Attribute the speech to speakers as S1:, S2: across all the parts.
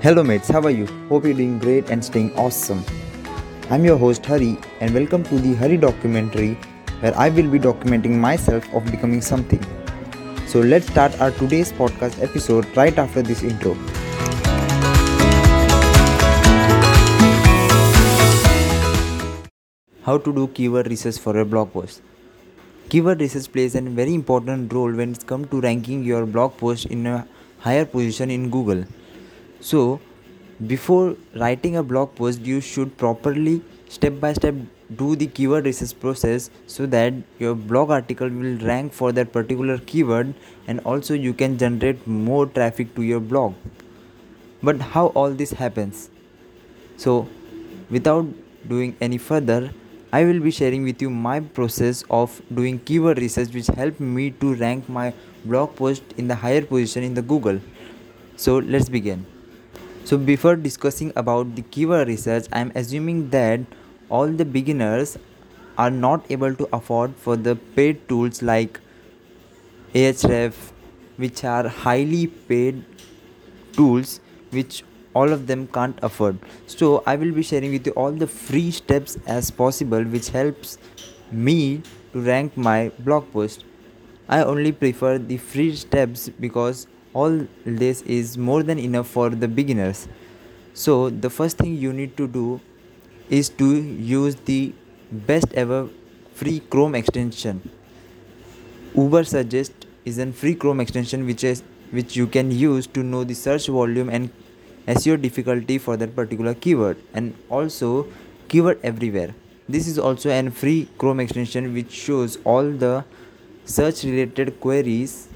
S1: Hello, mates, how are you? Hope you're doing great and staying awesome. I'm your host Hari, and welcome to the Hari documentary where I will be documenting myself of becoming something. So, let's start our today's podcast episode right after this intro. How to do keyword research for a blog post. Keyword research plays a very important role when it comes to ranking your blog post in a higher position in Google. So, before writing a blog post, you should properly step by step do the keyword research process so that your blog article will rank for that particular keyword and also you can generate more traffic to your blog. But how all this happens? So, without doing any further, I will be sharing with you my process of doing keyword research which helped me to rank my blog post in the higher position in the Google. So let's begin. So before discussing about the keyword research, I am assuming that all the beginners are not able to afford for the paid tools like Ahref which are highly paid tools which all of them can't afford. So i will be sharing with you all the free steps as possible which helps me to rank my blog post. I only prefer the free steps because all this is more than enough for the beginners so the first thing you need to do is to use the best ever free chrome extension Ubersuggest is a free chrome extension which is which you can use to know the search volume and SEO difficulty for that particular keyword and also keyword everywhere. This is also a free Chrome extension which shows all the search related queries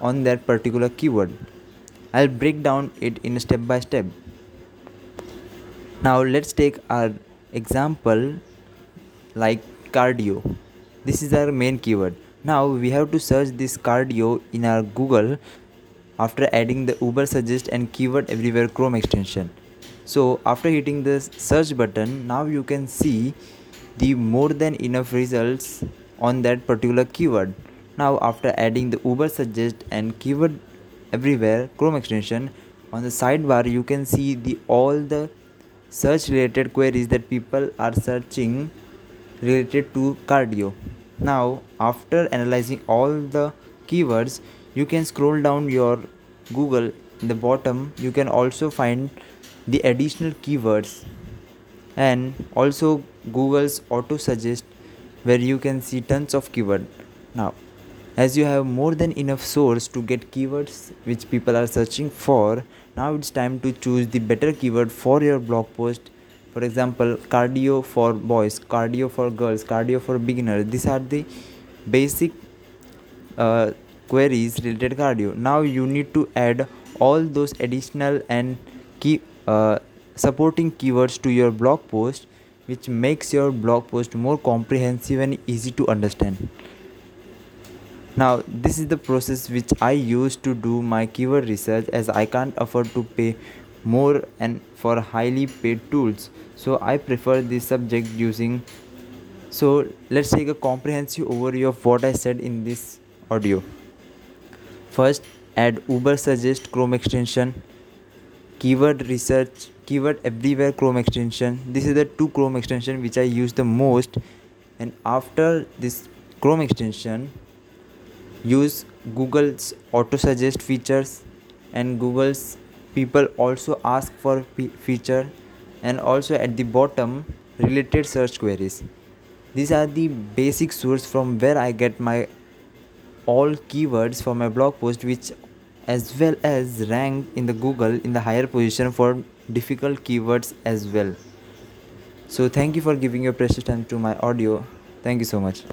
S1: on that particular keyword. I'll break down it in step by step. Now let's take our example like cardio. This is our main keyword. Now we have to search this cardio in our Google after adding the Ubersuggest and keyword everywhere chrome extension so after hitting the search button now you can see the more than enough results on that particular keyword now after adding the Ubersuggest and keyword everywhere chrome extension on the sidebar you can see the all the search related queries that people are searching related to cardio. Now after analyzing all the keywords you can scroll down your google in the bottom you can also find the additional keywords. And also google's auto suggest where you can see tons of keyword. Now as you have more than enough source to get keywords which people are searching for now it's time to choose the better keyword for your blog post. For example cardio for boys cardio for girls cardio for beginners these are the basic uh, queries related cardio. Now you need to add all those additional and key uh, supporting keywords to your blog post which makes your blog post more comprehensive and easy to understand now this is the process which i use to do my keyword research as i can't afford to pay more and for highly paid tools so i prefer this subject using so let's take a comprehensive overview of what i said in this audio First, add Ubersuggest Chrome extension, keyword research, keyword everywhere Chrome extension. This is the two Chrome extension which I use the most. And after this Chrome extension, use Google's auto suggest features and Google's people also ask for feature and also at the bottom related search queries. These are the basic source from where I get my all keywords for my blog post which as well as rank in the google in the higher position for difficult keywords as well. So thank you for giving your precious time to my audio. Thank you so much